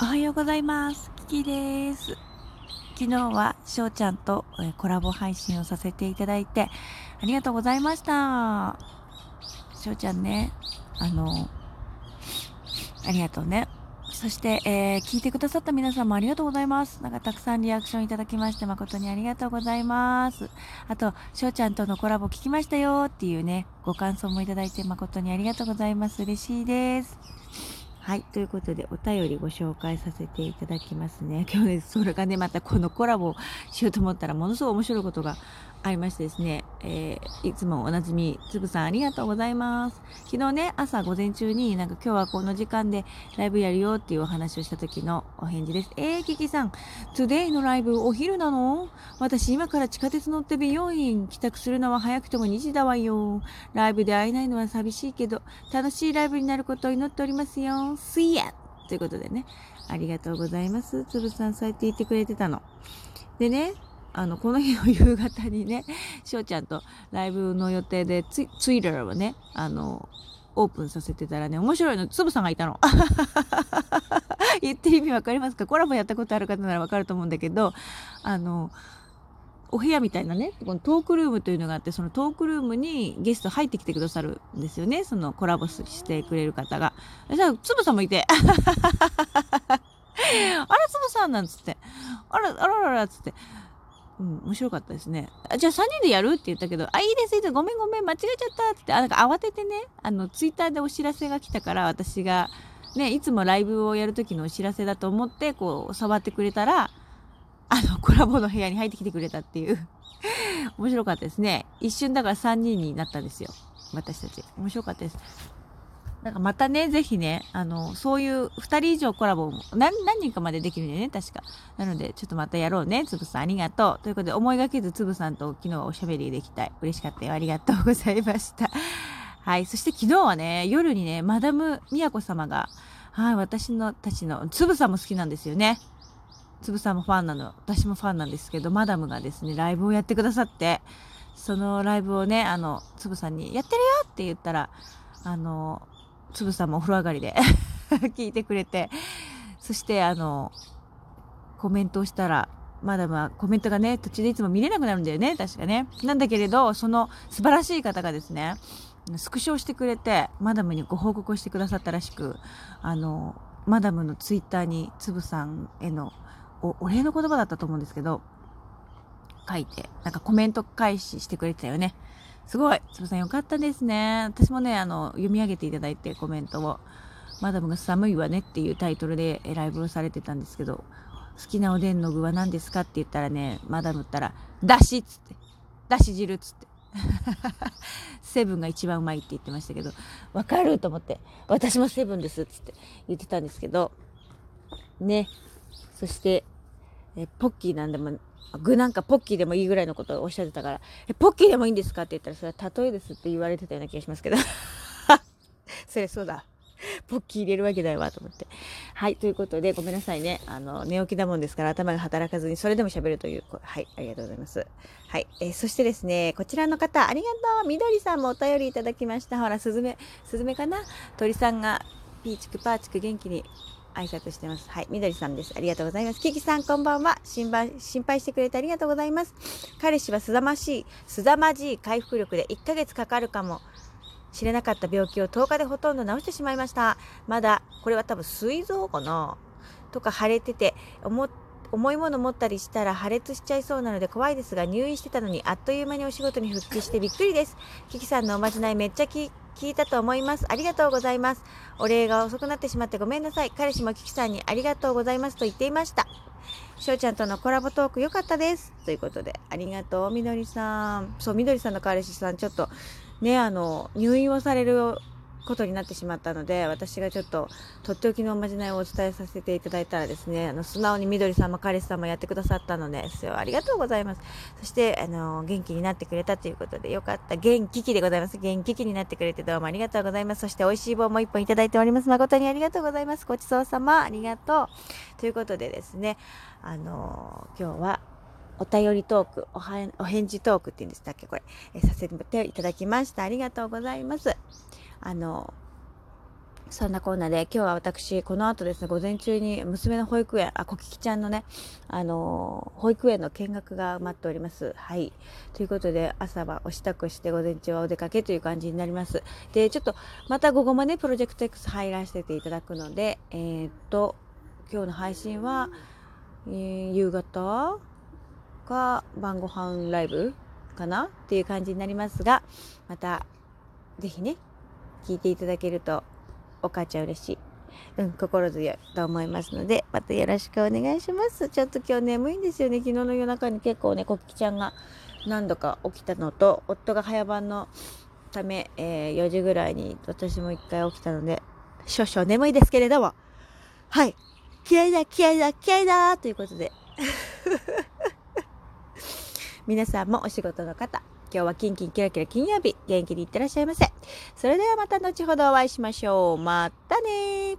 おはようございます。キキです。昨日はしょうちゃんとコラボ配信をさせていただいてありがとうございました。しょうちゃんね、あの、ありがとうね。そして、えー聞いてくださった皆さんもありがとうございます。なんかたくさんリアクションいただきまして誠にありがとうございます。あと、しょうちゃんとのコラボ聞きましたよっていうね、ご感想もいただいて誠にありがとうございます。嬉しいです。はい。ということで、お便りご紹介させていただきますね。今日ね、それがね、またこのコラボしようと思ったら、ものすごい面白いことがありましてですね、えーいつもおなじみ、つぶさんありがとうございます。昨日ね、朝午前中になんか今日はこの時間でライブやるよっていうお話をした時のお返事です。えー、キキさん、 today のライブお昼なの？私今から地下鉄乗って美容院帰宅するのは早くても2時だわよ。ライブで会えないのは寂しいけど、楽しいライブになることを祈っておりますよ。See ya! ということでね、ありがとうございます。つぶさん、そうやって言ってくれてたの。でね、あの、この日の夕方にね、しょうちゃんとライブの予定でツイ、ツイッターをね、あの、オープンさせてたらね、面白いの、つぶさんがいたの。言ってる意味わかりますか？コラボやったことある方ならわかると思うんだけど、あの、お部屋みたいなね、このトークルームというのがあって、そのトークルームにゲスト入ってきてくださるんですよね。そのコラボしてくれる方が。そしたら、つぶさんもいて、あら、つぶさんなんつって、あら、あららら、つって、うん、面白かったですね。あじゃあ3人でやる？って言ったけど、あ、いいです、いいです、ごめんごめん、間違えちゃったって、あ、なんか慌ててね、あの、ツイッターでお知らせが来たから、私が、ね、いつもライブをやる時のお知らせだと思って、こう、触ってくれたら、あの、コラボの部屋に入ってきてくれたっていう。面白かったですね。一瞬だから3人になったんですよ。私たち。面白かったです。なんかまたね、ぜひね、あの、そういう2人以上コラボも何何人かまでできるんだよね、確か。なので、ちょっとまたやろうね、つぶさんありがとう。ということで、思いがけずつぶさんと昨日はおしゃべりできたい。嬉しかったよ。ありがとうございました。はい。そして昨日はね、夜にね、マダム宮子様が、はい、私のたちの、つぶさんも好きなんですよね。つぶさんもファンなの、私もファンなんですけど、マダムがですね、ライブをやってくださって、そのライブをね、あの、つぶさんに、やってるよって言ったら、あの、つぶさんもお風呂上がりで 聞いてくれて、そして、あの、コメントをしたら、マダムはコメントがね、途中でいつも見れなくなるんだよね、確かね。なんだけれど、その素晴らしい方がですね、スクショをしてくれて、マダムにご報告をしてくださったらしく、あの、マダムのツイッターにつぶさんへのおお礼の言葉だったと思うんですけど、書いて、なんかコメント返ししてくれてたよね。すごいつぶさんよかったですね。私もね、あの、読み上げていただいてコメントを、マダムが寒いわねっていうタイトルでライブをされてたんですけど、好きなおでんの具は何ですかって言ったらね、マダムったら、だしっつって、だし汁っつって。セブンが一番うまいって言ってましたけど、わかると思って、私もセブンですっつって言ってたんですけど、ね。そして、えポッキーなんでも、具なんかポッキーでもいいぐらいのことをおっしゃってたから、え、ポッキーでもいいんですかって言ったら、それは例えですって言われてたような気がしますけど。それそうだ。ポッキー入れるわけだよわと思って。はい。ということで、ごめんなさいね。あの、寝起きだもんですから頭が働かずに、それでも喋るという、はい。ありがとうございます。はい。えーそしてですね、こちらの方、ありがとう。みどりさんもお便りいただきました。ほら、スズメ、スズメかな？鳥さんが、ピーチクパーチク元気に挨拶してます。はい。みどりさんです。ありがとうございます。キキさん、こんばんは。心配、心配してくれてありがとうございます。彼氏はすざましい、すざまじい回復力で1ヶ月かかるかも。知れなかった病気を10日でほとんど治してしまいました。まだ、これは多分膵臓かな？とか腫れてて、重重いもの持ったりしたら破裂しちゃいそうなので怖いですが入院してたのにあっという間にお仕事に復帰してびっくりです。キキさんのおまじないめっちゃ聞いたと思います。ありがとうございます。お礼が遅くなってしまってごめんなさい。彼氏もキキさんにありがとうございますと言っていました。しょうちゃんとのコラボトーク良かったです。ということで、ありがとう、みどりさん。そう、みどりさんの彼氏さん、ちょっと、ね、あの、入院をされることになってしまったので、私がちょっと、とっておきのおまじないをお伝えさせていただいたらですね、あの、素直にみどりさんも彼氏さんもやってくださったのですよ。ありがとうございます。そして、あの、元気になってくれたということで、よかった。元気気でございます。元気気になってくれてどうもありがとうございます。そして、美味しい棒も一本いただいております。誠にありがとうございます。ごちそうさま。ありがとう。ということでですね、あの、今日は、お便りトーク、おはお返事トークって言うんでしたっけ？これ、えさせていただきました。ありがとうございます。あの、そんなこんなで、今日は私、この後ですね、午前中に娘の保育園、あ、こききちゃんのね、あの、保育園の見学が待っております。はい。ということで、朝はお支度して、午前中はお出かけという感じになります。で、ちょっと、また午後までプロジェクト X 入らせていただくので、えー、っと、今日の配信は、えー、夕方か晩ご飯ライブかな？っていう感じになりますが、また、ぜひね、聞いていただけるとお母ちゃん嬉しい。うん、心強いと思いますので、またよろしくお願いします。ちょっと今日眠いんですよね。昨日の夜中に結構ね、こっきちゃんが何度か起きたのと、夫が早番のため、えー、4時ぐらいに私も一回起きたので、少々眠いですけれども、はい。気合だ、気合だ、気合だということで。皆さんもお仕事の方、今日はキンキンキラキラ金曜日、元気にいってらっしゃいませ。それではまた後ほどお会いしましょう。またね